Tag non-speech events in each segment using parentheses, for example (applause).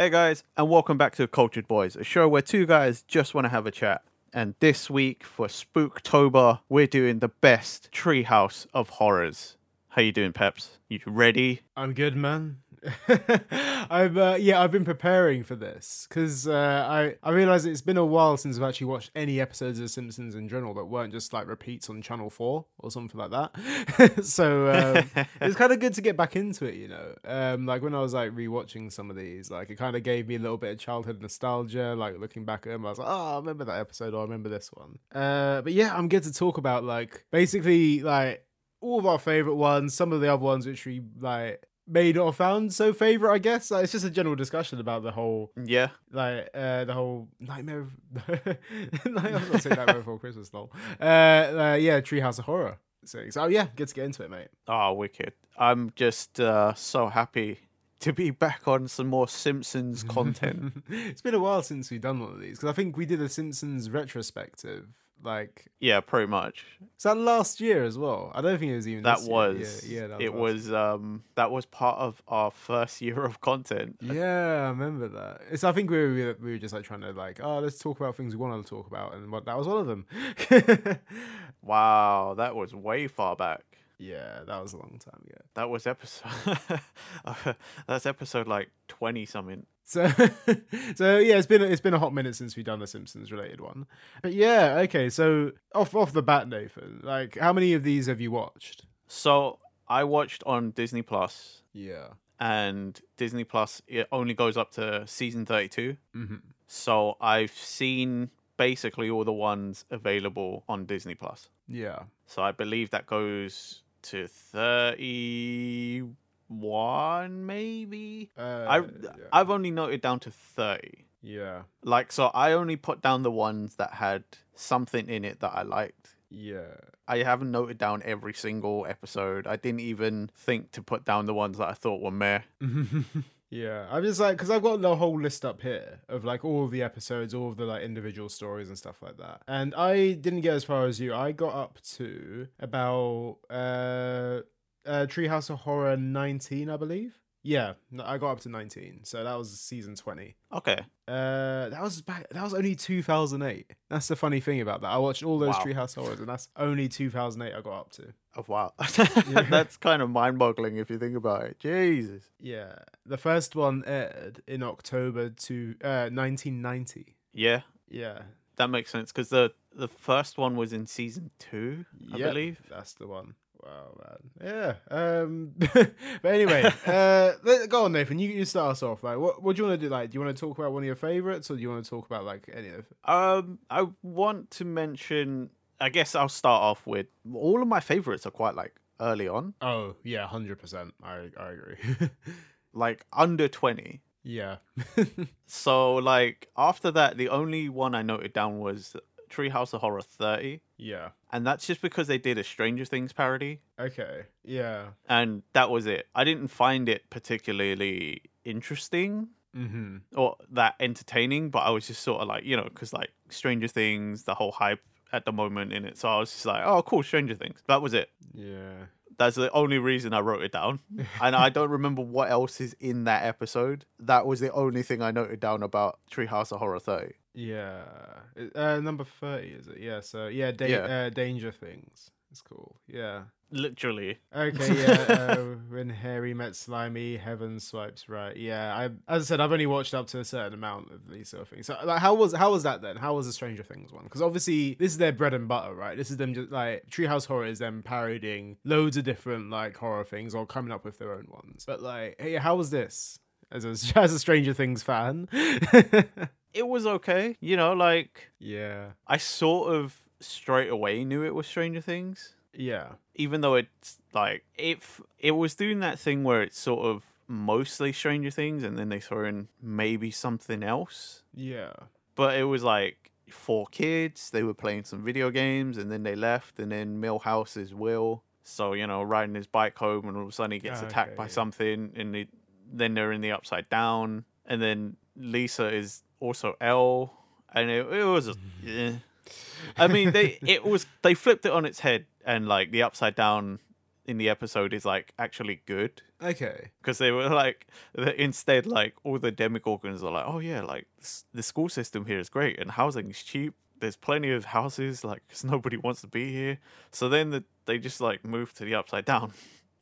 Hey guys, and welcome back to Cultured Boys, a show where two guys just want to have a chat. And this week for Spooktober, we're doing the best treehouse of horrors. How you doing, Peps? You ready? I'm good, man. (laughs) I've uh, yeah, I've been preparing for this because uh, I I realize it's been a while since I've actually watched any episodes of The Simpsons in general that weren't just like repeats on Channel Four or something like that. (laughs) so um, (laughs) it's kind of good to get back into it, you know. Um, like when I was like rewatching some of these, like it kind of gave me a little bit of childhood nostalgia. Like looking back at them, I was like, oh, I remember that episode or I remember this one. Uh, but yeah, I'm good to talk about like basically like all of our favorite ones, some of the other ones which we like not have found so favorite, I guess. Like, it's just a general discussion about the whole, Yeah. like, uh, the whole nightmare. Of, I was gonna say nightmare before Christmas, lol. Uh, uh, yeah, Treehouse of Horror. So, so yeah, good to get into it, mate. Oh, wicked. I'm just uh, so happy to be back on some more Simpsons content. (laughs) it's been a while since we've done one of these because I think we did a Simpsons retrospective. Like, yeah, pretty much. is that last year as well? I don't think it was even. That this year. was Yeah, yeah that it was um that was part of our first (laughs) year of content. Yeah, I remember that. It's. I think we were we were just like trying to like, oh, let's talk about things we want to talk about, and what that was one of them. (laughs) Wow, that was way far back. Yeah, that was a long time ago. That was episode. (laughs) that's episode like twenty something. So, (laughs) so yeah, it's been it's been a hot minute since we've done a Simpsons related one. But yeah, okay. So off off the bat, Nathan, like, how many of these have you watched? So I watched on Disney Plus, Yeah. and Disney Plus it only goes up to season thirty-two. hmm So I've seen basically all the ones available on Disney Plus. Yeah. So I believe that goes to thirty-one, maybe. Uh, I yeah. I've only noted down to thirty. yeah. Like so, I only put down the ones that had something in it that I liked. Yeah. I haven't noted down every single episode. I didn't even think to put down the ones that I thought were meh. (laughs) yeah, I'm just like because I've got the whole list up here of like all of the episodes, all of the like individual stories and stuff like that. And I didn't get as far as you. I got up to about uh, uh Treehouse of Horror 19, I believe. Yeah, I got up to 19. So that was season 20. Okay. Uh, that was back. That was only 2008. That's the funny thing about that. I watched all those Wow. Treehouse horrors, and that's only 2008. I got up to. Oh wow, (laughs) that's kind of mind-boggling if you think about it. Jesus. Yeah, the first one aired in October to uh 1990. Yeah, Yeah, that makes sense because the the first one was in season two, I Yep, believe. that's the one. Wow, man. Yeah. Um. (laughs) but anyway, uh, let- go on, Nathan. You you start us off. Like, what what do you want to do? Like, do you want to talk about one of your favorites, or do you want to talk about like any of? Um, I want to mention. I guess I'll start off with all of my favorites are quite like early on, Oh yeah, hundred percent. I I agree. (laughs) like under twenty. yeah. (laughs) So like after that, the only one I noted down was Treehouse of Horror thirty, yeah. and that's just because they did a Stranger Things parody, Okay. Yeah. and that was it. I didn't find it particularly interesting Mm-hmm. or that entertaining, but I was just sort of like, you know, because like Stranger Things, the whole hype at the moment in it. So I was just like, oh, cool, Stranger Things. That was it. Yeah. That's the only reason I wrote it down. (laughs) and I don't remember what else is in that episode. That was the only thing I noted down about Treehouse of Horror 30. Yeah. Uh, number thirty is it? Yeah. So yeah, da- Yeah. Uh, Danger Things. It's cool. Yeah. Literally. Okay, yeah. uh, (laughs) when Harry met Slimy, heaven swipes right. Yeah, I as I said, I've only watched up to a certain amount of these sort of things. So, like, how was how was that then? How was the Stranger Things one? Because obviously, this is their bread and butter, right? This is them just like Treehouse Horror is them parodying loads of different like horror things or coming up with their own ones. But like, hey, how was this as a (laughs) as a Stranger Things fan? (laughs) It was okay. You know, like, yeah, I sort of straight away knew it was Stranger Things. yeah, even though it's like if it was doing that thing where it's sort of mostly Stranger Things and then they throw in maybe something else. yeah, But it was like four kids, they were playing some video games and then they left and then Milhouse is Will. So, you know, riding his bike home and all of a sudden he gets attacked by yeah. something and it, then they're in the upside down and then Lisa is also L and it, it was yeah. I mean, they (laughs) it was they flipped it on its head, and like the upside down in the episode is like actually good Okay. because they were like instead like all the demogorgons are like oh yeah like the school system here is great and housing is cheap there's plenty of houses like cause nobody wants to be here so then the, they just like move to the upside down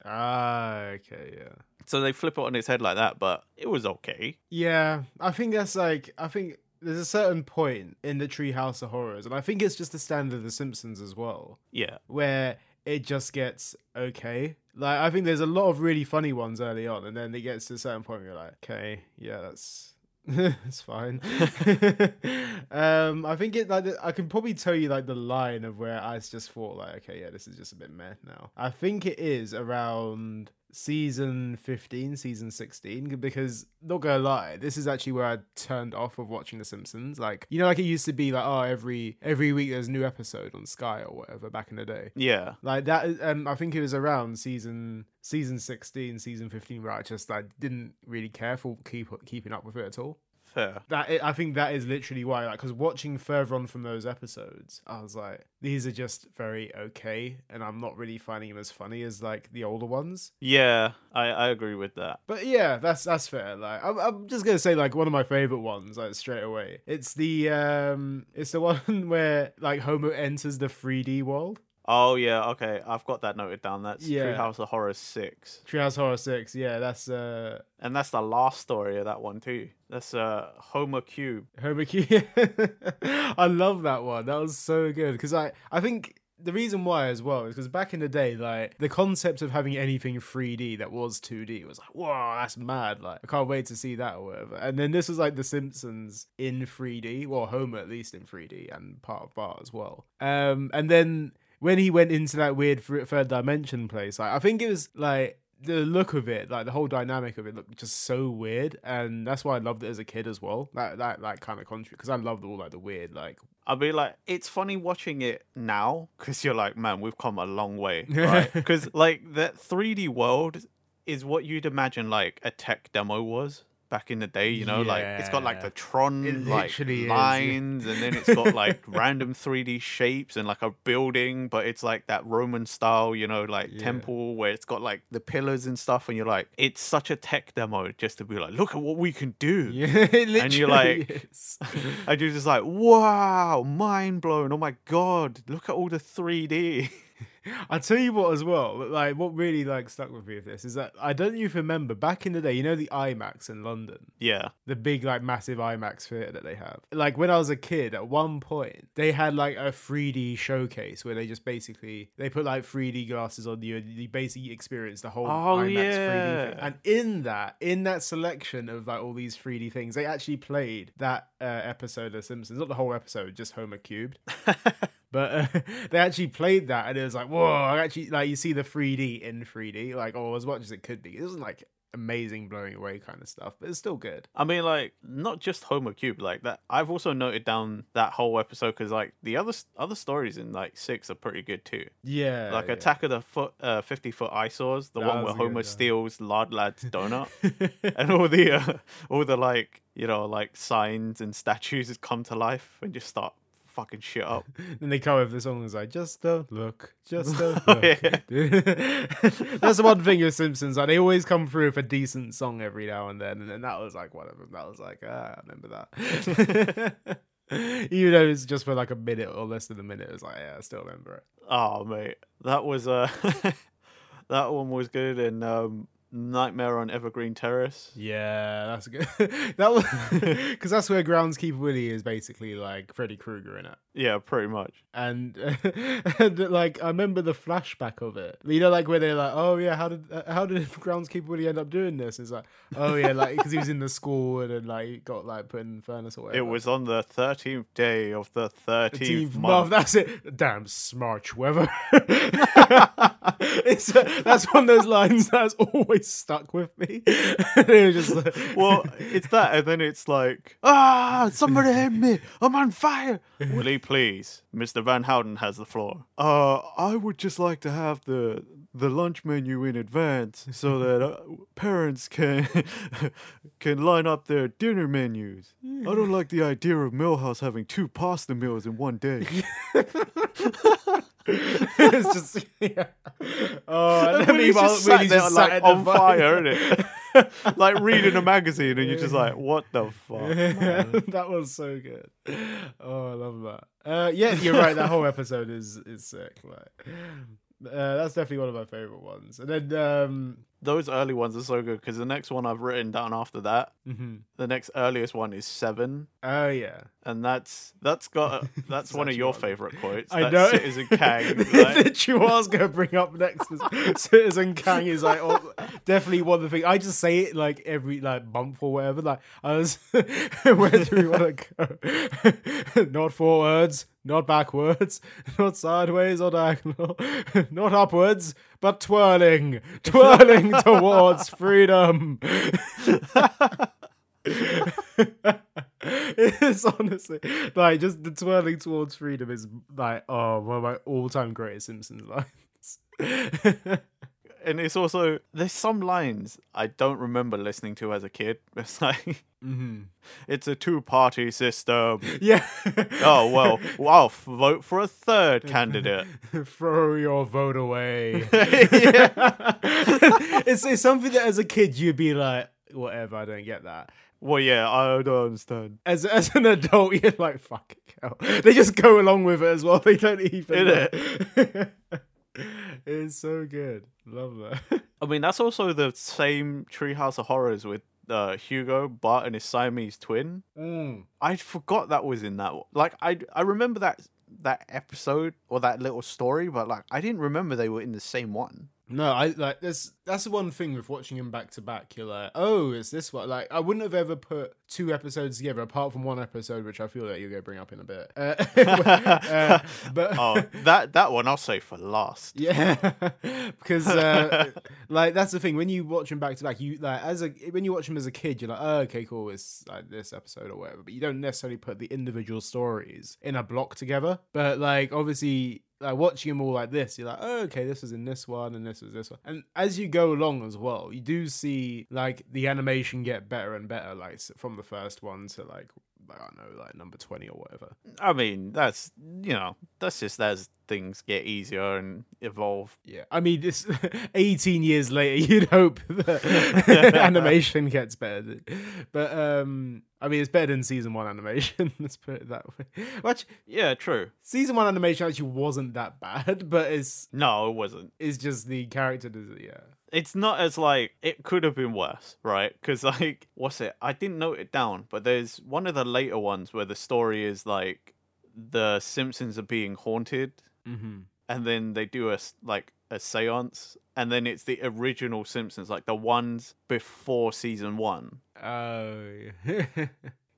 Ah, okay, yeah. so they flip it on its head like that but it was okay Yeah, I think that's like I think there's a certain point in the Treehouse of Horrors, and I think it's just the standard of The Simpsons as well, yeah where it just gets okay. Like I think there's a lot of really funny ones early on, and then it gets to a certain point where you're like, okay, yeah, that's (laughs) it's fine. (laughs) um, I think it like I can probably tell you like the line of where I just thought like, okay, yeah, this is just a bit meh now. I think it is around season 15 season 16 because not gonna lie this is actually where i turned off of watching the simpsons. Like you know like it used to be like oh every every week there's a new episode on sky or whatever back in the day. Yeah. Like that um i think it was around season season 16 season 15 where i just like didn't really care for keep keeping up with it at all fair. That i I think that is literally why like because watching further on from those episodes i was like these are just very okay and i'm not really finding them as funny as like the older ones. Yeah i i agree with that. But yeah that's that's fair. Like i'm, I'm just gonna say like one of my favorite ones like straight away. It's the um it's the (laughs) one where like homer enters the 3d world oh yeah okay i've got that noted down that's Yeah. treehouse of horror 6 treehouse of horror 6 yeah that's uh and that's the last story of that one too that's uh homer cube Homer Q. (laughs) I love that one. That was so good because I I think the reason why as well is because back in the day, like the concept of having anything 3D that was 2D was like, whoa, that's mad. Like I can't wait to see that or whatever. And then this was like The Simpsons in 3D, well Homer at least in 3D and part of Bart as well. Um, and then when he went into that weird third dimension place, like I think it was like the look of it, like the whole dynamic of it, looked just so weird, and that's why I loved it as a kid as well. That that that kind of country because I loved all like the weird, like I'll be like, it's funny watching it now because you're like, man, we've come a long way, (laughs) right? Because like that 3D world is what you'd imagine like a tech demo was back in the day. You know, like it's got like the Tron It like is, lines, and then it's got like (laughs) random 3D shapes and like a building, but it's like that Roman style, you know, like Yeah. temple where it's got like the pillars and stuff, and you're like, it's such a tech demo just to be like, look at what we can do. (laughs) yeah, And you're like- is. And you're just like, wow, mind blown. Oh my god, look at all the 3D. (laughs) (laughs) I tell you what, as well, like what really like stuck with me with this is that I don't even remember back in the day. You know the IMAX in London. yeah. the big like massive IMAX theater that they have. Like when I was a kid, at one point they had like a 3D showcase where they just basically they put like 3D glasses on you and you basically experience the whole Oh, IMAX 3D thing. And in that, in that selection of like all these 3D things, they actually played that uh, episode of Simpsons, not the whole episode, just Homer cubed. (laughs) But uh, (laughs) they actually played that, and it was like, whoa! I actually like you see the 3D in 3D, like oh, as much as it could be. It wasn't like amazing, blowing away kind of stuff, but it's still good. I mean, like, not just Homer Cube, like that. I've also noted down that whole episode because, like, the other other stories in like six are pretty good too. Yeah, Like yeah. Attack of the Foot, uh, Fifty Foot Eyesores, the That one where Homer steals Lard Lad's donut, (laughs) and all the uh, all the like you know like signs and statues come to life and just start fucking shit up. (laughs) then they come with the song that's like, just don't look, just don't Oh, (laughs) look. (laughs) That's the one thing with Simpsons. Like they always come through with a decent song every now and then, and then that was like one of them. That was like, ah, I remember that. Even though it's just for like a minute or less than a minute, it's like, yeah, I still remember it. Oh mate, that was uh that one was good and um Nightmare on Evergreen Terrace. Yeah, that's good. (laughs) that was (laughs) (laughs) because that's where Groundskeeper Willie is basically like Freddy Krueger in it. Yeah, pretty much. And, and, like I remember the flashback of it. You know, like where they're like, "Oh yeah, how did uh, how did Groundskeeper Willie end up doing this?" It's like, "Oh yeah, like because he was in the school and then like got like put in the furnace or whatever." It was on the thirteenth day of the thirteenth month. month. That's it. Damn smart weather. it's uh, that's one of those lines that's always stuck with me. (laughs) it was just like, (laughs) well, it's that, and then it's like, ah, somebody hit me! I'm on fire. Willie, please, Mr. Van Houten has the floor. Uh, I would just like to have the the lunch menu in advance so (laughs) that uh, parents can can line up their dinner menus. I don't like the idea of Milhouse having two pasta meals in one day. It's just yeah. Oh, and (laughs) then he's meanwhile, just sat there, just like sat on fire, isn't it? (laughs) like reading a magazine, and you're just like, "What the fuck?" (laughs) that was so good. Oh, I love that. Uh, yeah, you're right. That whole episode is is sick. Like, uh, that's definitely one of my favorite ones. And then, um, Those early ones are so good because the next one I've written down after that, mhm. the next earliest one is seven, oh yeah, and that's that's got a, (laughs) that's one of your one. favorite quotes. (laughs) I That's know. Citizen Kang. (laughs) like- Literally, what I was going to bring up next was Citizen Kang is like oh, definitely one of the things. I just say it like every like month or whatever. Like I was, where do we want to go? not forwards, not backwards, not sideways or diagonal, not upwards, but twirling, twirling (laughs) towards freedom. it's honestly like just the twirling towards freedom is like oh one of my all-time greatest Simpsons lines. (laughs) and it's also there's some lines I don't remember listening to as a kid. (laughs) It's like hmm it's a two-party system. (laughs) Yeah. Oh well, I'll f- vote for a third candidate. (laughs) Throw your vote away. It's, it's something that as a kid you'd be like, whatever, I don't get that. Well, yeah, I don't understand. As as an adult, you're like, fuck it, hell. They just go along with it as well. They don't even. Innit? It's so good. Love that. I mean, that's also the same Treehouse of Horrors with uh, Hugo, Bart, and his Siamese twin. Mm. I forgot that was in that. Like, I I remember that that episode or that little story, but like, I didn't remember they were in the same one. No, I like that's that's the one thing with watching him back to back. You're like, oh, it's this one. Like, I wouldn't have ever put two episodes together apart from one episode, which I feel like you're gonna bring up in a bit. Uh, (laughs) (laughs) uh, but Oh, (laughs) that that one I'll say for last. yeah, because uh, like that's the thing when you watch them back to back, you like as a when you watch them as a kid, you're like, oh, okay, cool, it's like this episode or whatever. But you don't necessarily put the individual stories in a block together. But like obviously. Like watching them all like this, you're like, oh, okay, this was in this one, and this was this one. And as you go along as well, you do see like the animation get better and better, like from the first one to like I don't know, like number twenty or whatever. I mean, that's you know, that's just as things get easier and evolve. Yeah, I mean, this (laughs) 18 years later, (laughs) you'd hope that (laughs) animation gets better. But um, I mean, it's better than season one animation. (laughs) Let's put it that way. Which Yeah, true. season one animation actually wasn't that bad, (laughs) but it's No, it wasn't. it's just the character does it. Yeah. It's not as like it could have been worse, right? Because (laughs) like, what's it? I didn't note it down, but there's one of the later ones where the story is like the Simpsons are being haunted, Mm-hmm. and then they do a like a séance, and then it's the original Simpsons, like the ones before season one, Oh. (laughs)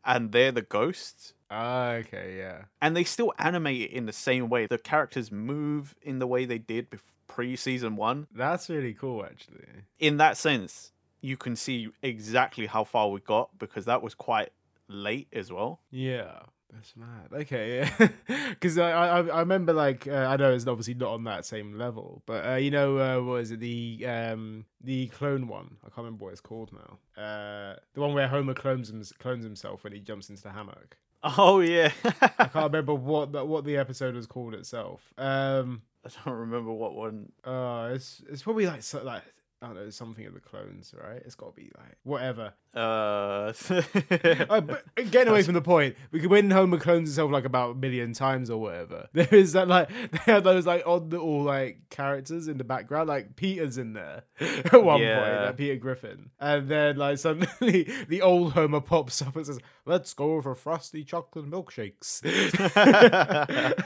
and they're the ghosts. Ah, okay. Yeah. and they still animate it in the same way. The characters move in the way they did pre season one. That's really cool, actually. In that sense, you can see exactly how far we got because that was quite late as well. Yeah. That's mad. Okay, yeah. (laughs) Because I, I I remember like uh, I know it's obviously not on that same level, but uh, you know uh, what is it the um the clone one? I can't remember what it's called now. Uh, the one where Homer clones him, clones himself when he jumps into the hammock. Oh yeah, I (laughs) can't remember what the, what the episode was called itself. Um, I don't remember what one. uh, it's it's probably like so, like I don't know something of the clones, right? It's got to be like whatever. Uh, Uh, (laughs) but (laughs) getting away from the point, we could win Homer clones himself like about a million times or whatever. (laughs) There is that like they have those like odd little like characters in the background, like Peter's in there at one point, Yeah. like Peter Griffin, and then like suddenly the old Homer pops up and says, "Let's go for frosty chocolate milkshakes."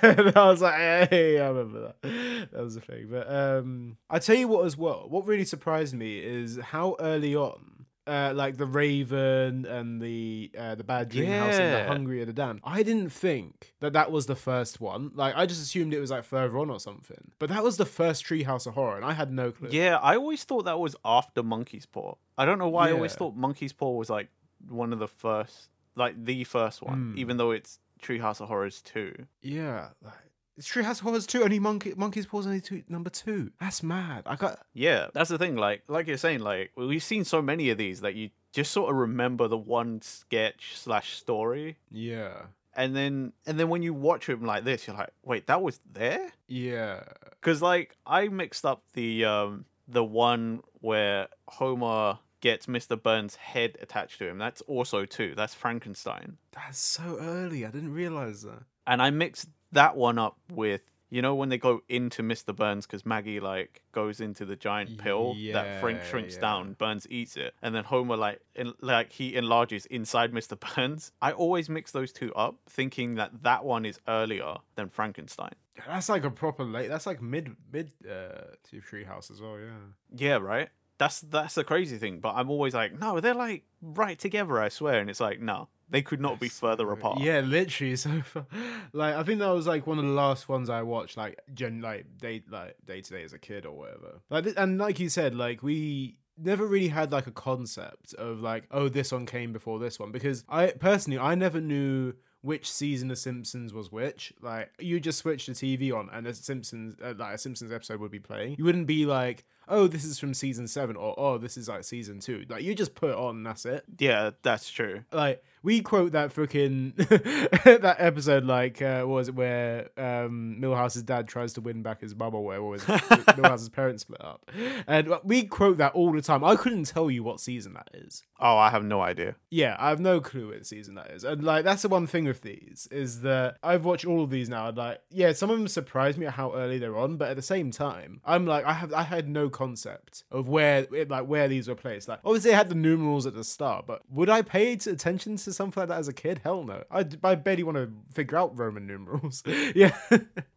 and I was like, "Hey, I remember that. That was a thing." But um, I tell you what, as well, what really surprised me is how early on uh, like the Raven and the uh, the Bad Dream House and the Hungry and the Damned. I didn't think that that was the first one. Like I just assumed it was like further on or something. But that was the first Treehouse of Horror, and I had no clue. yeah, I always thought that was after Monkey's Paw. I don't know why I always thought Monkey's Paw was like one of the first, like the first one, Hmm. even though it's Treehouse of Horrors two. yeah. Like, Treehouse of Horrors two. Only Monkey Monkey's Paw's only two, number two. That's mad. I got Yeah, that's the thing. Like, like you're saying, like we've seen so many of these that you just sort of remember the one sketch slash story, yeah. and then and then when you watch him like this, you're like, wait, that was there? Yeah. Because like I mixed up the um the one where Homer gets Mr. Burns' head attached to him. That's also two. That's Frankenstein. That's so early. I didn't realize that. And I mixed that one up with you know when they go into Mr. Burns because Maggie like goes into the giant pill that Frank shrinks yeah. down, Burns eats it, and then Homer like in, like he enlarges inside Mr. Burns. I always mix those two up, thinking that that one is earlier than Frankenstein. That's like a proper late. That's like mid mid uh to Treehouse as well. Yeah. Yeah, right. That's that's the crazy thing. But I'm always like, no, they're like right together. I swear. And it's like, no, they could not be further apart. Yeah, literally. (laughs) So, far. like, I think that was like one of the last ones I watched, like, gen, like day, like day to day as a kid or whatever. Like, and like you said, like we never really had like a concept of like, oh, this one came before this one because I personally I never knew which season of Simpsons was which. Like, you just switch the TV on and a Simpsons, uh, like a Simpsons episode would be playing. You wouldn't be like, oh, this is from season seven or oh, this is like season two. Like, you just put it on and that's it Yeah, that's true. like we quote that fucking (laughs) that episode like uh what was it where um Milhouse's dad tries to win back his mum or whatever was (laughs) Milhouse's parents split up and we quote that all the time I couldn't tell you what season that is Oh, I have no idea. yeah I have no clue what season that is and like that's the one thing with these is that I've watched all of these now and like yeah some of them surprise me at how early they're on but at the same time I'm like I have I had no concept of where like where these were placed. Like obviously I had the numerals at the start but would I pay attention to something like that as a kid? Hell no. I, I barely want to figure out Roman numerals. (laughs) Yeah.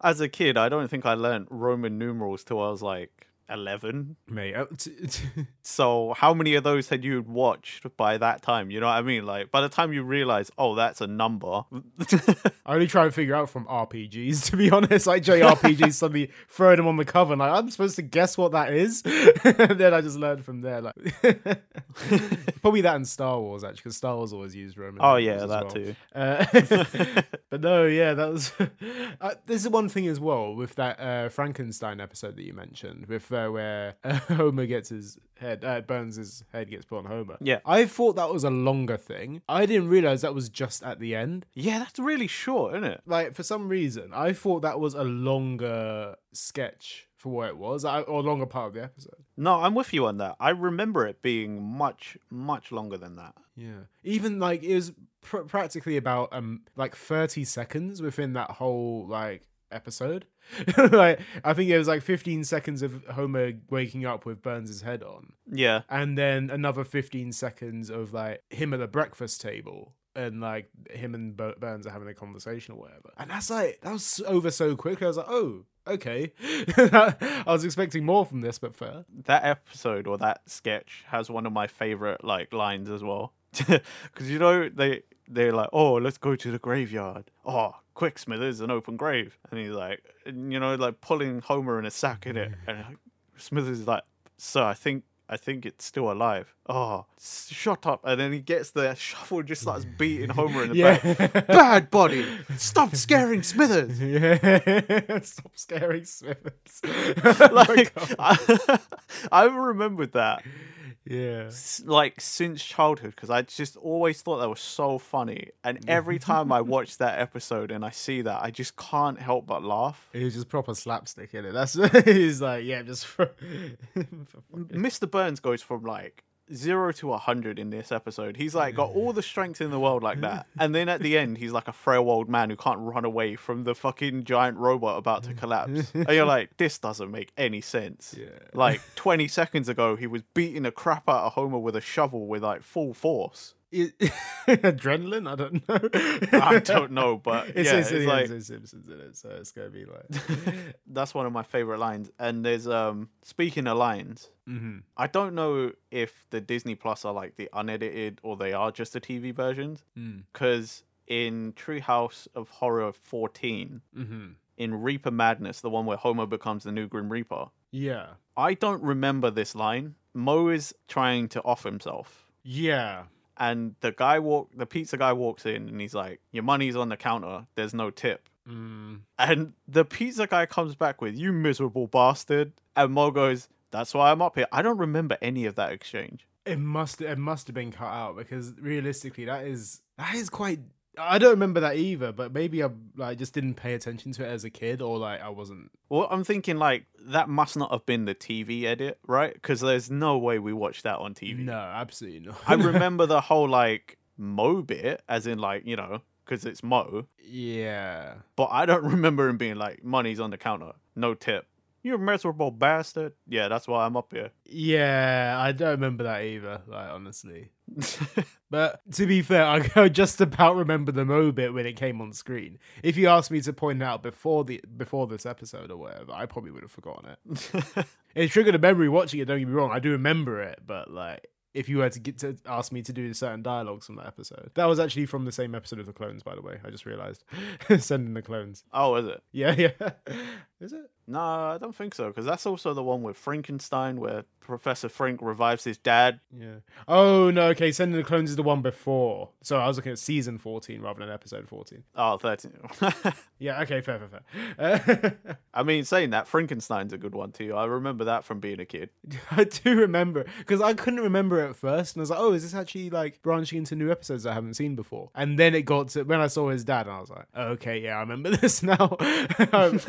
As a kid, I don't think I learned Roman numerals till I was like 11. mate uh, (laughs) So, how many of those had you watched by that time? You know what I mean? Like, by the time you realize, oh, that's a number. I only try and figure out from RPGs (laughs) to be honest like JRPGs (laughs) suddenly throw them on the cover and like I'm supposed to guess what that is and then I just learned from there like probably that in Star Wars actually because Star Wars always used Roman oh, yeah, that well. too. Uh, but no, yeah, that was. Uh, there's the one thing as well with that uh, Frankenstein episode that you mentioned, with where uh, (laughs) Homer gets his head, uh, Burns' his head gets put on Homer. Yeah. I thought that was a longer thing. I didn't realize that was just at the end. Yeah, that's really short, isn't it? Like for some reason, I thought that was a longer sketch for what it was, or longer part of the episode. No, I'm with you on that. I remember it being much, much longer than that. Yeah. Even like it was pr- practically about um like 30 seconds within that whole like episode. (laughs) like I think it was like 15 seconds of Homer waking up with Burns' head on Yeah. and then another 15 seconds of like him at the breakfast table and like him and Bur- Burns are having a conversation or whatever. And that's like that was over so quick. I was like, "Oh, okay." (laughs) I was expecting more from this, but fair. that episode or that sketch has one of my favorite like lines as well (laughs) because you know they they're like oh let's go to the graveyard oh quick smithers an open grave and he's like you know like pulling homer in a sack in it and smithers is like sir i think I think it's still alive. Oh, shut up! And then he gets the shovel, and just starts (laughs) beating Homer in the back. Bad body, stop scaring Smithers. (laughs) Yeah. Stop scaring Smithers. Oh like, I, I've remembered that yeah. like since childhood because I just always thought that was so funny. And (laughs) every time I watch that episode and I see that, I just can't help but laugh. He was just proper slapstick in (laughs) it. That's he's like, yeah, just (laughs) for, Mr. Burns goes from like zero to a hundred in this episode. He's like got all the strength in the world like that, (laughs) and then at the end, he's like a frail old man who can't run away from the fucking giant robot about to collapse. (laughs) and you're like, this doesn't make any sense. Yeah. Like 20 seconds ago, he was beating the crap out of Homer with a shovel with like full force. (laughs) adrenaline. I don't know. I don't know, but (laughs) It's, yeah, it's, it's yeah, like it's Simpsons in it, so it's gonna be like. (laughs) that's one of my favorite lines. And there's um speaking of lines, Mhm. I don't know if the Disney Plus are like the unedited or they are just the TV versions. Mm. Because in Treehouse of Horror 14, Mhm. in Reaper Madness, the one where Homer becomes the new Grim Reaper, Yeah. I don't remember this line. Moe is trying to off himself. Yeah. And the guy walk, the pizza guy walks in, and he's like, "Your money's on the counter. There's no tip." Mm. And the pizza guy comes back with, "You miserable bastard!" And Moe goes, "That's why I'm up here." I don't remember any of that exchange. It must it must have been cut out because realistically that is that is quite I don't remember that either, but maybe I like just didn't pay attention to it as a kid, or like I wasn't. Well, I'm thinking like that must not have been the TV edit, right? Because there's no way we watched that on TV. No, absolutely not. I (laughs) remember the whole like Moe bit, as in like you know, because it's Moe. yeah, But I don't (laughs) remember him being like, "Money's on the counter, no tip." You miserable bastard. Yeah, that's why I'm up here. yeah, I don't remember that either. Like honestly, (laughs) but to be fair, I (laughs) just about remember the Moe bit when it came on screen. If you asked me to point it out before the before this episode or whatever, I probably would have forgotten it. (laughs) it triggered a memory watching it. Don't get me wrong, I do remember it, but like. If you were to get to ask me to do certain dialogues from that episode, that was actually from the same episode of the clones. By the way, I just realized send in the clones. oh, is it? Yeah, yeah. Is it? No, I don't think so. Because that's also the one with Frankenstein, where Professor Frank revives his dad. Yeah. Oh no. Okay, send in the clones is the one before. So I was looking at season fourteen rather than episode fourteen. Oh, 13. (laughs) Yeah. Okay. Fair. Fair. Fair. Uh, (laughs) I mean, saying that, Frankenstein's a good one too. I remember that from being a kid. (laughs) I do remember because I couldn't remember it at first, and I was like, "Oh, is this actually like branching into new episodes I haven't seen before?" And then it got to when I saw his dad, and I was like, "Okay, yeah, I remember this now." um,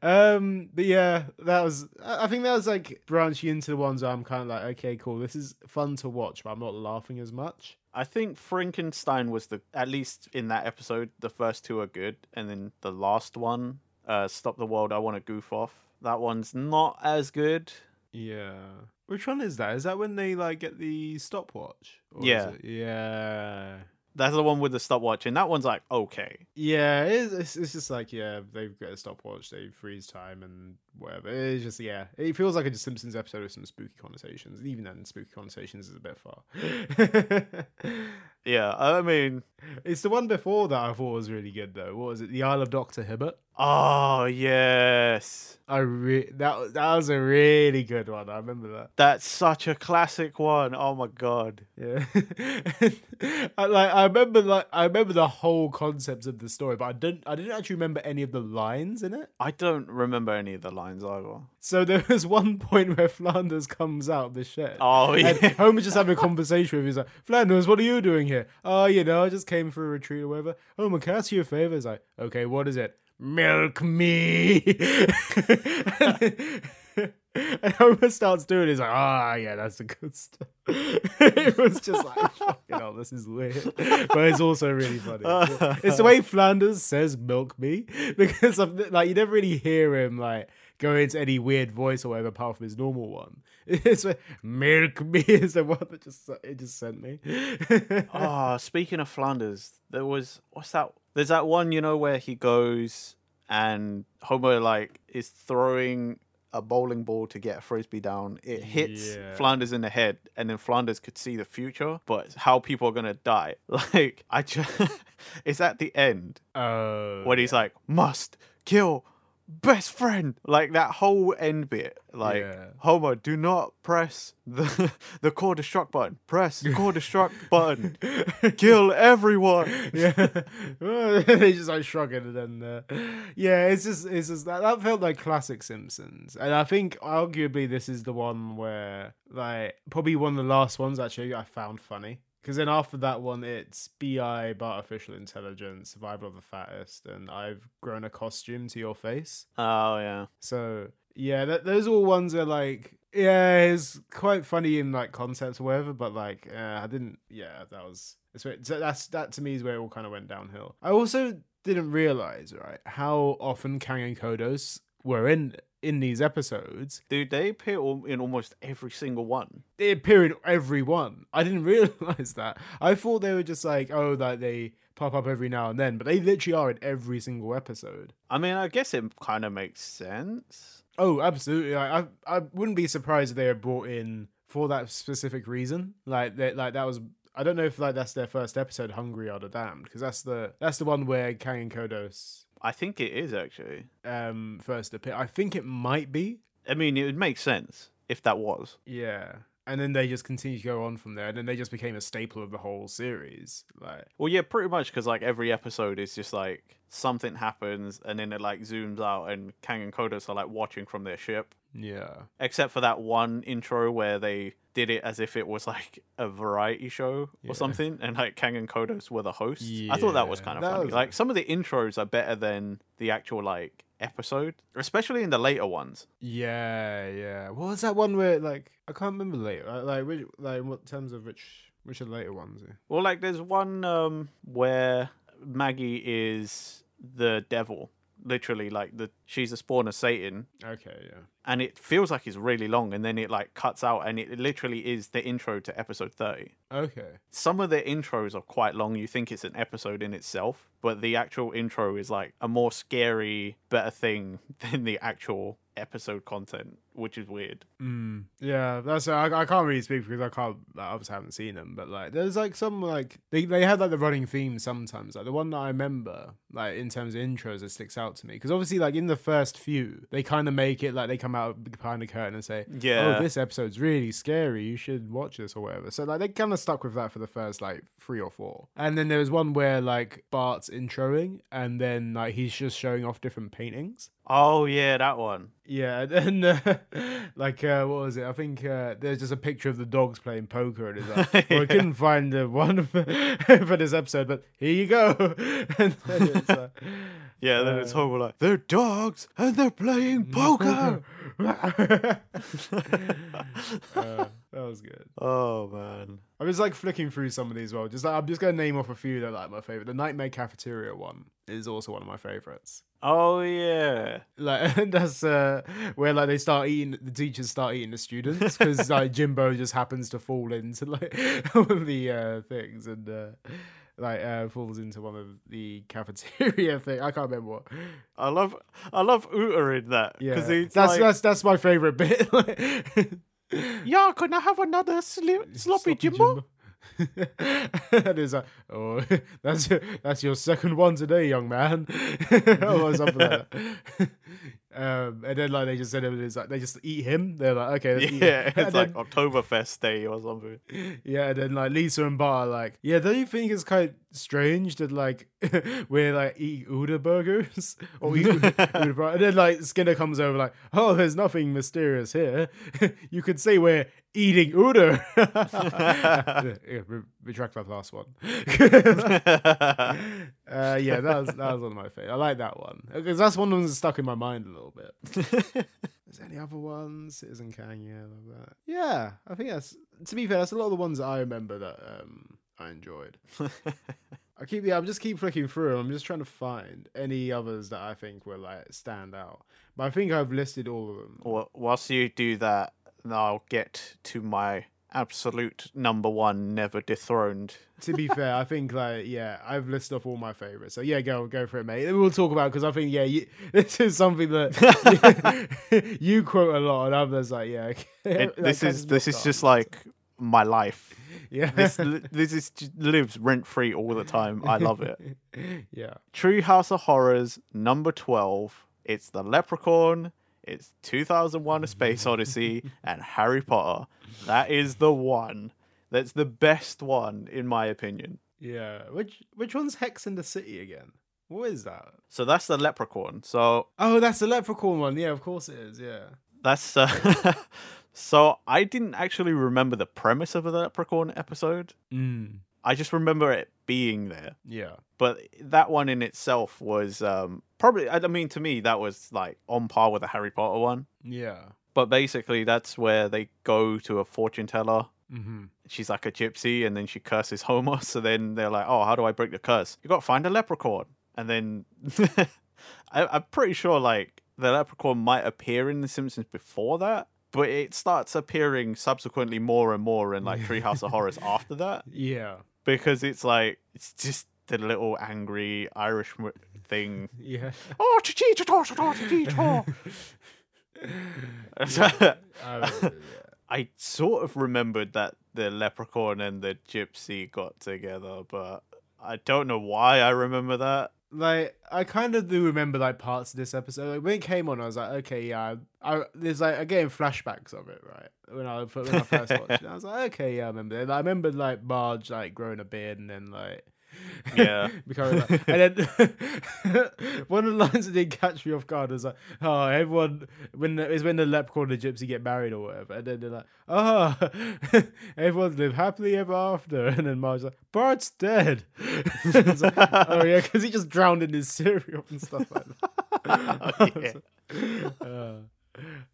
but yeah, that was. I think that was like branching into the ones where I'm kind of like, "Okay, cool, this is fun to watch," but I'm not laughing as much. I think Frankenstein was the, at least in that episode, the first two are good. And then the last one, uh, Stop the World, I Want to Goof Off. That one's not as good. Yeah. Which one is that? Is that when they like get the stopwatch? Or is Yeah. it- Yeah. That's the one with the stopwatch, and that one's like okay. Yeah, it's, it's, just like yeah, they've got a stopwatch, they freeze time and whatever. It's just yeah, it feels like a Simpsons episode with some spooky connotations. And even then, spooky connotations is a bit far. (laughs) Yeah, I mean, it's the one before that I thought was really good though. What was it? The Isle of Doctor Hibbert. oh yes, I re- that that was a really good one. I remember that. that's such a classic one. Oh my god. Yeah, (laughs) I, like I remember, like I remember the whole concept of the story, but I didn't. I didn't actually remember any of the lines in it. I don't remember any of the lines either. So (laughs) there was one point where Flanders comes out of the shed. Oh And yeah. Homer's just having a conversation with him. He's like, Flanders, what are you doing here? Oh, you know, I just came for a retreat or whatever. Homer, can I ask you a favor? He's like, okay, what is it? Milk me. (laughs) and Homer starts doing it. He's like, ah, yeah, that's the good stuff. (laughs) it was just like, fucking hell, this is weird. But it's also really funny. it's the way Flanders says milk me because of, like you never really hear him like go into any weird voice or whatever apart from his normal one. (laughs) It's like, milk me (laughs) is the one that just it just sent me. Oh, (laughs) speaking of Flanders, there was what's that? There's that one you know where he goes and Homer like is throwing a bowling ball to get a frisbee down. It hits Yeah. Flanders in the head, and then Flanders could see the future, but how people are gonna die. Like I just, it's at the end Oh, when he's like must kill best friend. Like that whole end bit like Yeah. homer do not press the (laughs) the core destruct button. Press the core destruct (laughs) button. Kill everyone. Yeah, (laughs) they just like shrugging and then uh, yeah, it's just it's just that that felt like classic Simpsons, and I think arguably this is the one where like probably one of the last ones actually I found funny. Because then after that one, it's BI, Bartificial intelligence, survival of the fattest, and I've grown a costume to your face. oh yeah So yeah, that, those are all ones that like yeah, it's quite funny in like concepts or whatever, but like uh, I didn't. Yeah, that was so that's that to me is where it all kind of went downhill. I also didn't realize right how often Kang and Kodos were in in these episodes. dude they appear in almost every single one They appear in every one. I didn't (laughs) realize that. I thought they were just like oh that they pop up every now and then, but they literally are in every single episode. i mean i guess it kind of makes sense Oh, absolutely. I, I I wouldn't be surprised if they were brought in for that specific reason. Like that, like that was. I don't know if like that's their first episode, "Hungry Are the Damned," because that's the that's the one where Kang and Kodos i think it is actually um first appear. I think it might be. i mean it would make sense if that was Yeah. And then they just continue to go on from there, and then they just became a staple of the whole series. Like, Well, yeah, pretty much because like every episode is just like something happens and then it like zooms out and Kang and Kodos are like watching from their ship. yeah, Except for that one intro where they did it as if it was like a variety show Yeah. or something, and like Kang and Kodos were the hosts. yeah. I thought that was kind of that funny. was Like some of the intros are better than the actual like episode, especially in the later ones. yeah, yeah. What was that one where like I can't remember later. Like, like which, like in what terms of which which are the later ones? Well, like there's one um where Maggie is the devil, literally like the she's a spawn of Satan, Okay, yeah. And it feels like it's really long, and then it like cuts out, and it literally is the intro to episode thirty. Okay. Some of the intros are quite long. You think it's an episode in itself, but the actual intro is like a more scary, better thing (laughs) than the actual episode content, which is weird. Mm. Yeah, that's I, I can't really speak because I can't. Like, obviously, haven't seen them, but like, there's like some like they they have like the running theme sometimes. Like the one that I remember, like in terms of intros, that sticks out to me because obviously, like in the first few, they kind of make it like they come out behind the curtain and say, Yeah. "Oh, this episode's really scary. You should watch this or whatever." So like they kind of stuck with that for the first like three or four, and then there was one where like Bart's introing, and then like he's just showing off different paintings. Oh yeah, that one. Yeah, and then (laughs) uh, like uh, what was it? I think uh, there's just a picture of the dogs playing poker, and it's like, (laughs) well, I couldn't find the one (laughs) for, this episode, but here you go. and then it's like, Yeah, then it's Uh, horrible. Like they're dogs and they're playing poker. Uh, that was good. oh man. I was like flicking through some of these. Well, just like, I'm just gonna name off a few that are, like my favorite. The Nightmare Cafeteria one is also one of my favorites. Oh yeah. Like (laughs) that's uh, where like they start eating. The teachers start eating the students because (laughs) like Jimbo just happens to fall into like (laughs) of the uh, things and uh, like uh, falls into one of the cafeteria (laughs) thing. I can't remember what. I love I love Uter in that Yeah, that's like, that's that's my favorite bit. yeah, can I have another sli- (laughs) sloppy, Jimbo? (laughs) and it's like, oh, that's your, that's your second one today, young man, or something like that. Um, and then like they just said it is like they just eat him. They're like, okay, let's eat him. Yeah, (laughs) it's like then- Oktoberfest day or something. (laughs) yeah, and then like Lisa and Bart are like, yeah, don't you think it's quite strange that like (laughs) we're like eating Uter burgers (laughs) or eat (laughs) Uter bur-" And then like Skinner comes over like, oh, there's nothing mysterious here. you could say we're eating Uter. yeah, re- retract that last one. uh, yeah, that was that was one of my favorites. I like that one because that's one of them that's stuck in my mind a little bit. Is there any other ones? Citizen Kang, yeah, love that. Yeah, I think that's. To be fair, that's a lot of the ones that I remember that um I enjoyed. I keep yeah, I'm just keep flicking through. I'm just trying to find any others that I think will like stand out. But I think I've listed all of them. Wh- Whilst you do that, I'll get to my absolute number one, never dethroned. to be (laughs) fair, I think like yeah, I've listed off all my favorites. So yeah, go go for it, mate. We'll talk about because I think yeah, you, (laughs) this is something that (laughs) you quote a lot, and others like yeah. okay. It, this is this is just like my life. Yeah, (laughs) This this is lives rent free all the time. I love it. (laughs) yeah. Treehouse of Horrors number twelve. It's the Leprechaun. It's 2001: A Space Odyssey (laughs) and Harry Potter. That is the one. That's the best one in my opinion. Yeah. Which which one's Hex in the City again? What is that? So that's the Leprechaun. So Oh, that's the Leprechaun one. Yeah, of course it is. Yeah. That's uh, so I didn't actually remember the premise of the Leprechaun episode. Mm. I just remember it being there. Yeah. But that one in itself was um, probably. I mean, to me, that was like on par with the Harry Potter one. Yeah. But basically, that's where they go to a fortune teller. Mm-hmm. She's like a gypsy, and then she curses (laughs) Homer. So then they're like, "Oh, how do I break the curse? You got to find a leprechaun." And then (laughs) I, I'm pretty sure like the leprechaun might appear in The Simpsons before that, but it starts appearing subsequently more and more in like Treehouse of Horrors after that (laughs) Yeah. because it's like it's just the little angry Irish thing. Yeah. Oh. I sort of remembered that the leprechaun and the gypsy got together, but I don't know why I remember that. Like I kind of do remember like parts of this episode. Like when it came on, I was like, okay, yeah, I there's like again flashbacks of it right when I when I first watched it. I was like, okay, yeah, I remember. I remember like Marge like growing a beard and then like Yeah. (laughs) like, and then (laughs) one of the lines that did catch me off guard was like, oh, everyone when the, is when the leprechaun and the gypsy get married or whatever, and then they're like, oh, (laughs) everyone's live happily ever after, and then Marge's like, Bart's dead. Like, oh yeah, because he just drowned in his cereal and stuff like that. Uh,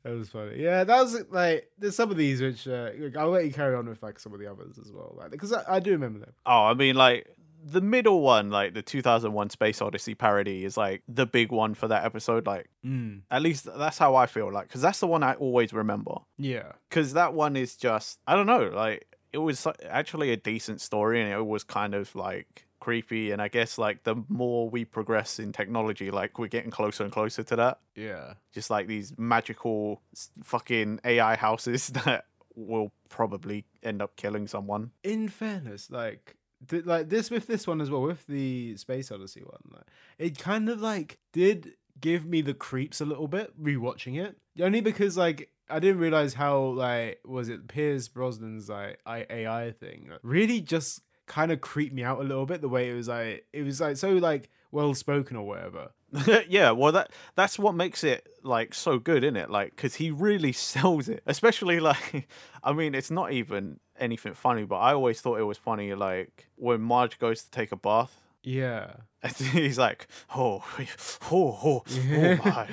that was funny. Yeah, that was like there's some of these which uh, I'll let you carry on with like some of the others as well, like because I, I do remember them. Oh, I mean, like the middle one, like the 2001 Space Odyssey parody, is like the big one for that episode. Like, Mm. at least that's how I feel. Like, because that's the one I always remember. Yeah, Because that one is just, I don't know, like it was actually a decent story, and it was kind of like creepy. And I guess like the more we progress in technology, like we're getting closer and closer to that. yeah, Just like these magical fucking AI houses (laughs) that will probably end up killing someone. in fairness, like th- like this with this one as well, with the Space Odyssey one, like, it kind of like did give me the creeps a little bit rewatching it. Only because like I didn't realize how like was it Pierce Brosnan's like I- AI thing like, really just kind of creeped me out a little bit. The way it was like it was like so like well spoken or whatever. (laughs) yeah, well that that's what makes it like so good, isn't it? Like cuz he really (laughs) sells it. Especially (laughs) like I mean, it's not even anything funny, but I always thought it was funny like when Marge goes to take a bath Yeah. and he's like, "Oh, oh, oh, oh my."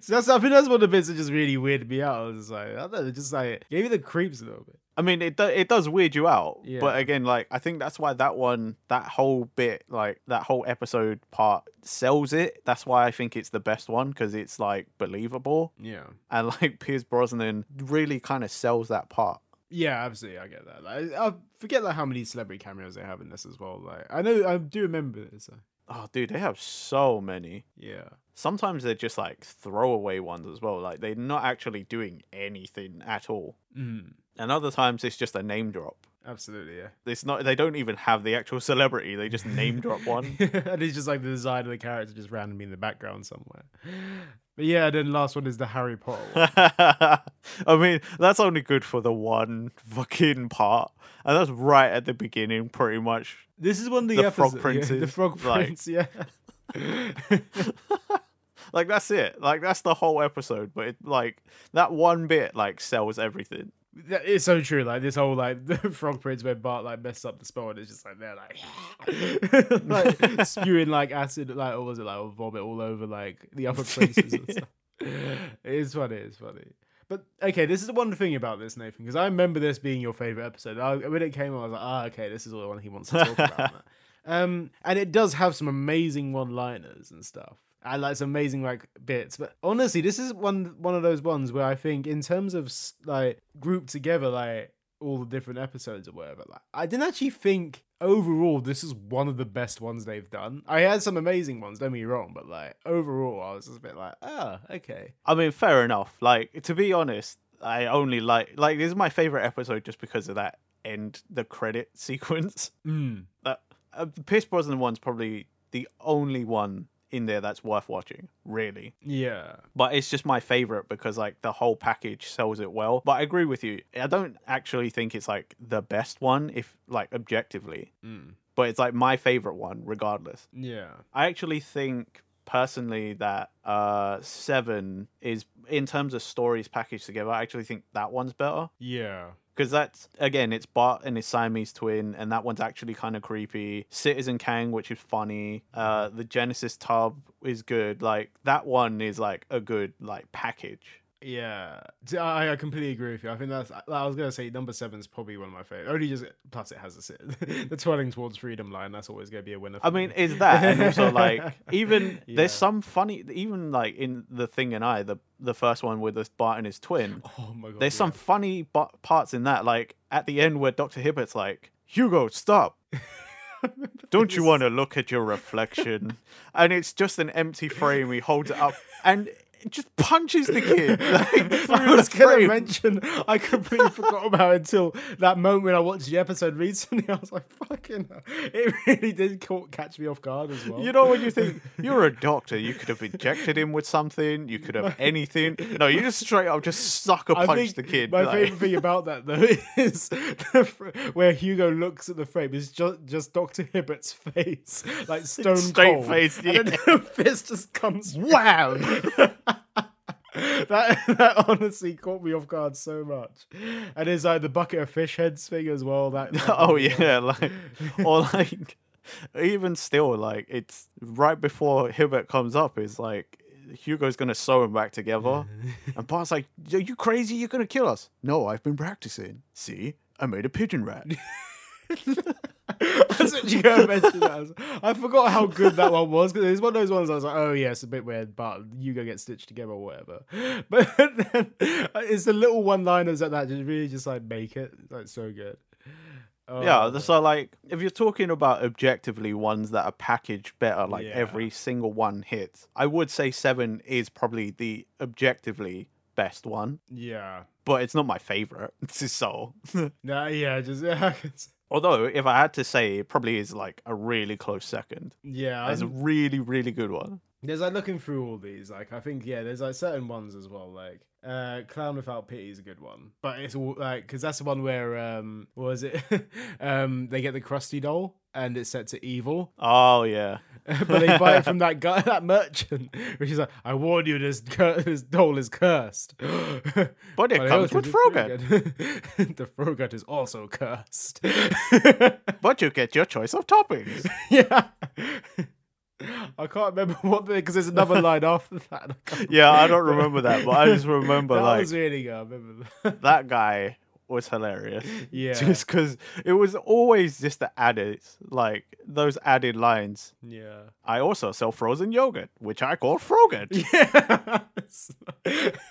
so that's I think that's one of the bits that just really weirded me out. I was just like, I don't know, it just like gave me the creeps a little bit. I mean, it do, it does weird you out, Yeah. but again, like I think that's why that one, that whole bit, like that whole episode part sells it. That's why I think it's the best one because it's like believable Yeah. and like (laughs) Pierce Brosnan really kind of sells that part. Yeah, absolutely. I get that. Like, I forget like how many celebrity cameos they have in this as well. Like, I know, I do remember this. So. Oh, dude, they have so many. Yeah. Sometimes they're just like throwaway ones as well. Like they're not actually doing anything at all. Mm, And other times it's just a name drop. absolutely. Yeah. It's not. They don't even have the actual celebrity. They just name (laughs) drop one. (laughs) and it's just like the design of the character just randomly in the background somewhere. But yeah, then last one is the Harry Potter. One. (laughs) I mean, that's only good for the one fucking part, and that's right at the beginning, pretty much. This is one of the, The Frog episodes- yeah, the Frog like- Prince. Yeah. Like that's it. Like that's the whole episode. But it like that one bit like sells everything. That- It's so true. Like this whole like (laughs) the Frog Prince where Bart like messed up the spell and it's just like they're like (laughs) like spewing like acid like or was it like or vomit all over like the other princes and stuff. (laughs) It is funny. It's funny. But okay, this is the one thing about this, Nathan, because I remember this being your favorite episode. I, when it came on, I was like, ah, okay, this is the one he wants to talk about. Um, and it does have some amazing one-liners and stuff. And like some amazing like bits, but honestly, this is one one of those ones where I think, in terms of like grouped together, like all the different episodes or whatever, like I didn't actually think overall this is one of the best ones they've done. I had some amazing ones, don't be wrong, but like overall, I was just a bit like, ah, okay, I mean, fair enough. Like to be honest, I only like like this is my favorite episode just because of that end the credit (laughs) sequence. mm. Uh, uh, the Pierce Brosnan one's probably the only one in there that's worth watching, really. yeah, But it's just my favorite because like the whole package sells it well. But I agree with you. I don't actually think it's like the best one if like objectively, mm. but it's like my favorite one regardless. yeah, I actually think personally that uh 7 is in terms of stories packaged together, I actually think that one's better yeah, because that's again it's Bart and his Siamese twin, and that one's actually kind of creepy. Citizen Kang, which is funny. Uh, the Genesis tub is good. Like that one is like a good like package. Yeah. I, I completely agree with you. I think that's. I was gonna say number seven is probably one of my favorite. Only just plus it has a sit- (laughs) the twirling towards freedom line. That's always gonna be a winner. For I mean, is that and also (laughs) like even Yeah. there's some funny even like in the thing and I the the first one with the Bart and his twin. (laughs) Oh my god. There's yeah. some funny bu- parts in that, like at the end where Doctor Hibbert's like, "Hugo, stop! Don't you want to look at your reflection?" and it's just an empty frame. He holds it up, and just punches the kid. (laughs) Like, I was going to mention, I completely forgot about it until that moment when I watched the episode recently. (laughs) I was like, fucking hell. It really did ca- catch me off guard as well. You know when you think you're a doctor, you could have injected him with something, you could have (laughs) anything. No, you just straight up just sucker punch the kid. My like- favorite thing about that though is the fr- where Hugo looks at the frame is just just Doctor Hibbert's face, like stone Straight cold, face, and then the fist just comes. Wow. (laughs) that that honestly caught me off guard so much, and it's like the bucket of fish heads thing as well. That, (laughs) that oh yeah, (laughs) like or like even still, like it's right before Hibbert comes up. It's like Hugo's gonna sew him back together, and Bart's like, "Are you crazy? You're gonna kill us?" No, I've been practicing. See, I made a pigeon rat. (laughs) Actually going to mention that. I forgot how good that one was because it's one of those ones I was like, oh yeah, it's a bit weird, but you go get stitched together or whatever. (laughs) But then uh, it's the little one-liners that that just really just like make it like so good. Oh, yeah, so like if you're talking about objectively ones that are packaged better, like Yeah. every single one hits, I would say seven is probably the objectively best one, yeah, but it's not my favorite. It's his soul. no, yeah, just (laughs) yeah, Although, if I had to say, it probably is like a really close second. yeah. It's a really, really good one. There's like looking through all these, like I think yeah, there's like certain ones as well. Like uh, Clown Without Pity is a good one, but it's all like because that's the one where um, what was it? (laughs) um, they get the crusty doll and it's set to evil, Oh yeah, (laughs) but they buy it from (laughs) that guy, that merchant, which is like, I warn you, this cur- this doll is cursed. But it But comes with the Frogurt. Frogurt. the Frogurt is also cursed. but you get your choice of toppings. yeah. I can't remember (laughs) what because there's another (laughs) line after that. I yeah, I don't remember that, but I just (laughs) remember that like was really good. I remember that. that guy was hilarious. Yeah. just because it was always just the added, like those added lines. yeah. I also sell frozen yogurt, which I call Frogurt. Yeah.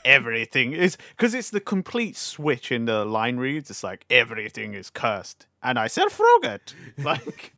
everything is because it's the complete switch in the line reads. It's like everything is cursed, and I sell Frogurt. Like.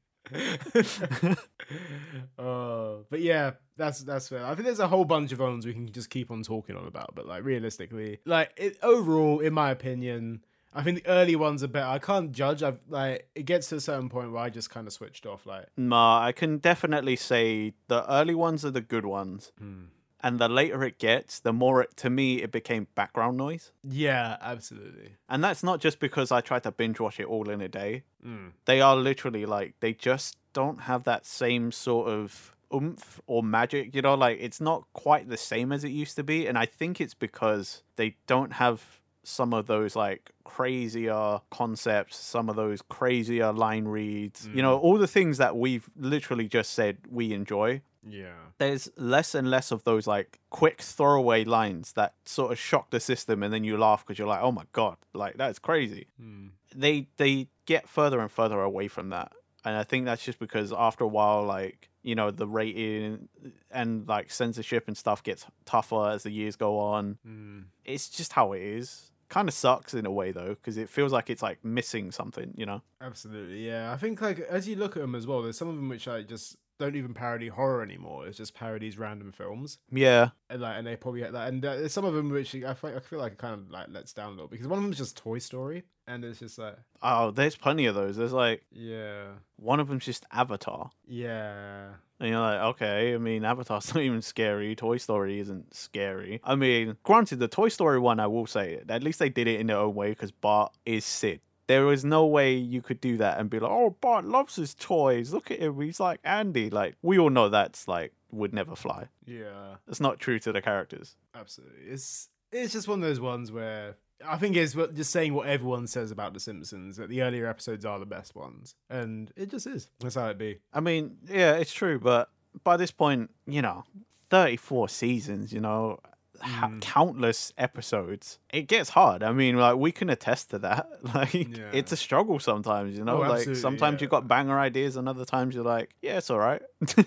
Oh, (laughs) but yeah, that's that's fair. I think there's a whole bunch of ones we can just keep on talking on about, but like realistically, like it, overall, in my opinion, I think the early ones are better. I can't judge. I've like it gets to a certain point where I just kind of switched off. Like, Nah, I can definitely say the early ones are the good ones, hmm. And the later it gets, the more it, to me it became background noise. yeah, absolutely. And that's not just because I tried to binge watch it all in a day. Mm. They are literally like they just don't have that same sort of oomph or magic. You know, like it's not quite the same as it used to be, and I think it's because they don't have some of those like crazier concepts, some of those crazier line reads. You know, all the things that we've literally just said we enjoy Yeah. there's less and less of those like quick throwaway lines that sort of shock the system and then you laugh because you're like oh my god like that's crazy Mm. they they get further and further away from that and i think that's just because after a while like you know the rating and like censorship and stuff gets tougher as the years go on Mm. it's just how it is kind of sucks in a way though because it feels like it's like missing something you know Absolutely, yeah. I think like as you look at them as well, there's some of them which like just don't even parody horror anymore. It's just parodies random films, yeah and like and they probably that. And uh, there's some of them which I feel, I feel like it kind of like lets down a little because one of them is just Toy Story, and it's just like oh there's plenty of those there's like yeah, one of them's just avatar yeah, And you're like, okay, I mean, Avatar's (laughs) not even scary. Toy Story isn't scary. I mean, granted, the Toy Story one, I will say, at least they did it in their own way because Bart is Sid. There was no way you could do that and be like, oh, Bart loves his toys. Look at him. He's like Andy. Like, we all know that's like, would never fly. yeah. It's not true to the characters. Absolutely, it's it's just one of those ones where. I think it's just saying what everyone says about The Simpsons that the earlier episodes are the best ones, and it just is. That's how it be. I mean, yeah, it's true. But by this point, you know, 34 seasons, you know, ha- mm. countless episodes. It gets hard. I mean, like we can attest to that. (laughs) Like Yeah. it's a struggle sometimes, you know. Oh, like sometimes you yeah. got banger ideas, and other times you're like, yeah, it's all right. (laughs)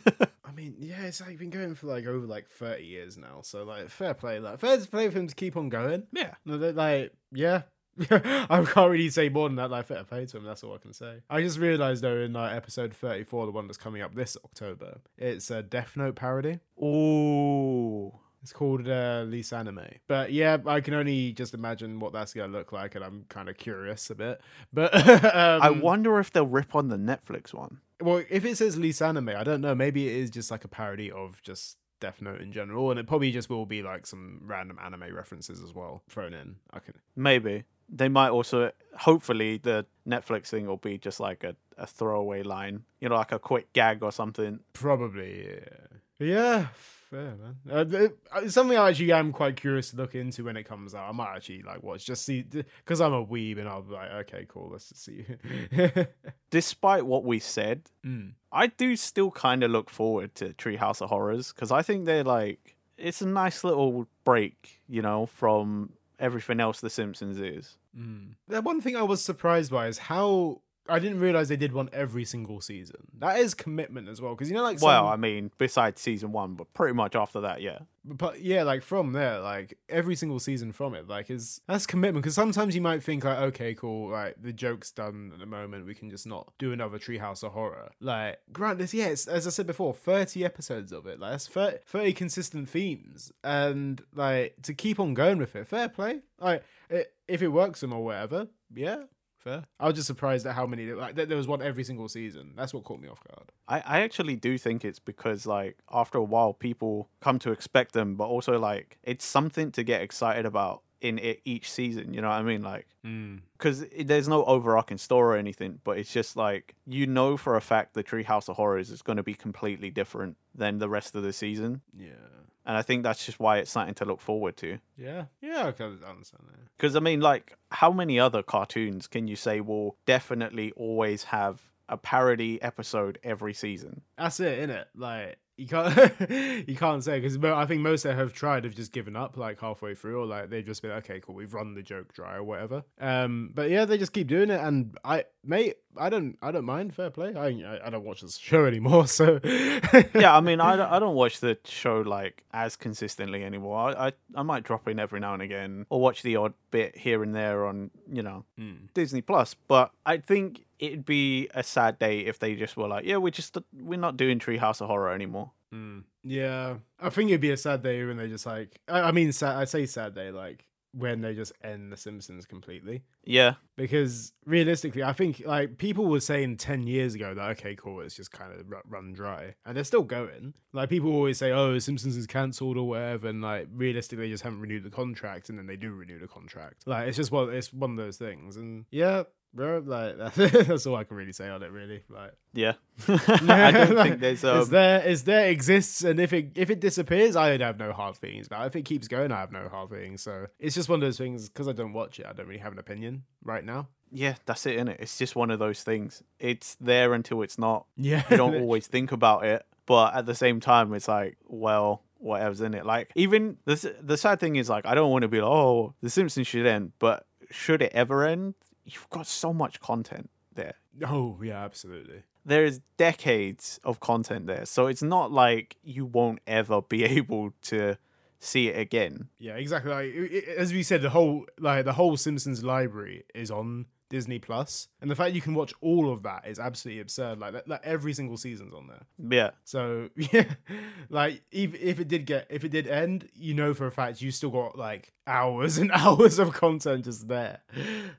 I mean, yeah, it's like been going for like over like thirty years now. So like, fair play, like fair play for him to keep on going. yeah. No, Like, yeah. (laughs) I can't really say more than that. Like, fair play to him. That's all I can say. I just realized though, in like episode thirty-four, the one that's coming up this October, it's a Death Note parody. Ooh. It's called uh, Lease Anime. But yeah, I can only just imagine what that's gonna look like, and I'm kind of curious a bit. But (laughs) um, I wonder if they'll rip on the Netflix one. well, if it says Lease Anime, I don't know. Maybe it is just like a parody of just Death Note in general, and it probably just will be like some random anime references as well thrown in. I can. Maybe they might also. Hopefully, the Netflix thing will be just like a, a throwaway line, you know, like a quick gag or something. Probably, yeah. Yeah, fair man. Uh, it's something I actually am quite curious to look into when it comes out. I might actually like watch just see because I'm a weeb and I'll be like, okay, cool, let's just see. (laughs) Despite what we said, Mm. I do still kind of look forward to Treehouse of Horrors because I think they're like it's a nice little break, you know, from everything else The Simpsons is. Mm. The one thing I was surprised by is how I didn't realize they did one every single season. That is commitment as well, because you know, like some, Well, I mean, besides season one, but pretty much after that, yeah. but yeah, like from there, like every single season from it, like is that's commitment. Because sometimes you might think like, okay, cool, like the joke's done at the moment, we can just not do another Treehouse of Horror. Like, grant this, yeah, it's, as I said before, thirty episodes of it, like that's 30, 30 consistent themes, and like to keep on going with it, fair play. Like, it, if it works them or whatever, yeah. Fair. I was just surprised at how many like there there was one every single season. That's what caught me off guard. I, I actually do think it's because like after a while people come to expect them, but also like it's something to get excited about in it each season. You know what I mean? Like mm. because there's no overarching story or anything, but it's just like you know for a fact the Treehouse of Horrors is going to be completely different than the rest of the season, Yeah. And I think that's just why it's something to look forward to. Yeah. Yeah. I can understand that. Because I mean, like, how many other cartoons can you say will definitely always have a parody episode every season? That's it, innit? Like you can't (laughs) you can't say because I think most that have tried have just given up like halfway through, or like they've just been okay, cool, we've run the joke dry or whatever. Um, but yeah, they just keep doing it, and I mate, I don't I don't mind. Fair play. I I, I don't watch this show anymore, so (laughs) yeah, I mean, I, don't- I don't watch the show like as consistently anymore. I, I I might drop in every now and again or watch the odd bit here and there on you know Hmm. Disney Plus. But I think it'd be a sad day if they just were like, yeah, we're just we're not doing Treehouse of Horror anymore. Mm. Yeah, I think it'd be a sad day when they just like. I, I mean, sad, I say sad day like when they just end The Simpsons completely. Yeah, Because realistically, I think like people were saying ten years ago that okay, cool, it's just kind of run dry, and they're still going. Like people always say, oh, Simpsons is cancelled or whatever, and like realistically, they just haven't renewed the contract, and then they do renew the contract. Like it's just one, it's one of those things, and yeah. Bro, like (laughs) that's all I can really say on it. Really, like yeah. (laughs) (laughs) I don't think there's um, it's there, there, exists, and if it if it disappears, I would have no hard feelings. But if it keeps going, I have no hard feelings. So it's just one of those things because I don't watch it. I don't really have an opinion right now. yeah, that's it, innit? It's just one of those things. It's there until it's not. Yeah, You don't always think about it, but at the same time, it's like, well, whatever's in it. Like, even the the sad thing is, like, I don't want to be like, oh, The Simpsons should end, but should it ever end? You've got so much content there. Oh yeah, absolutely. There is decades of content there, so it's not like you won't ever be (laughs) able to see it again. Yeah, exactly. Like i- i- as we said, the whole like the whole Simpsons library is on Disney Plus, and the fact you can watch all of that is absolutely absurd. Like that, like every single season's on there. Yeah, So (laughs) yeah, like if if it did get if it did end, you know for a fact you still got like hours (laughs) and hours of content just there.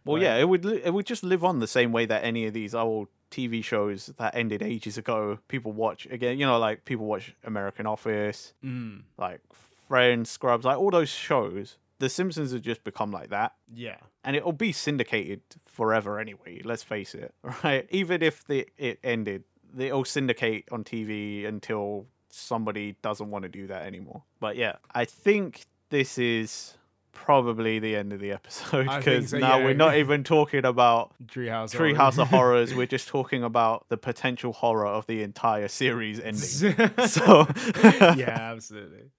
Well, Like, yeah, it would it would just live on the same way that any of these old TV shows that ended ages ago people watch again. You know, like people watch American Office, mm, like Friends, Scrubs, like all those shows. The Simpsons have just become like that, yeah, and it'll be syndicated forever anyway. Let's face it, (laughs) right? Even if the it ended, it'll syndicate on TV until somebody doesn't want to do that anymore. But yeah, I think this is probably the end of the (laughs) episode because so, now yeah. we're not even talking about Treehouse. (laughs) Treehouse of Horrors. We're just talking about the potential horror of the entire series ending. So, yeah, absolutely.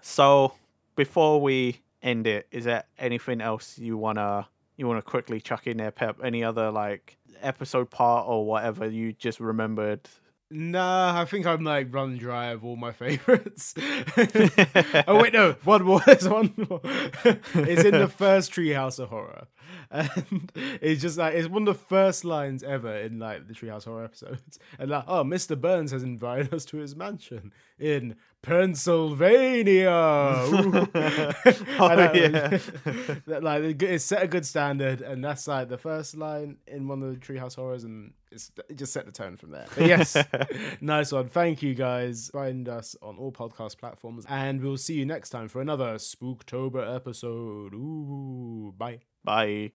so before we end it, is there anything else you wanna you wanna quickly chuck in there, Pep? Any other like episode part or whatever you just remembered? Nah, I think I'm like run dry of all my (laughs) favorites. (laughs) oh wait, no, one more. (laughs) There's one more. it's in the first Treehouse of Horror, and it's just like it's one of the first lines ever in like the Treehouse Horror episodes. And like, oh, Mr. Burns has invited us to his mansion in Pennsylvania. (laughs) Oh, yeah. (laughs) like it set a good standard, and that's like the first line in one of the Treehouse Horrors, and it's, it just set the tone from there. But yes, (laughs) nice one. Thank you guys. Find us on all podcast platforms, and we'll see you next time for another Spooktober episode. Ooh, bye. Bye.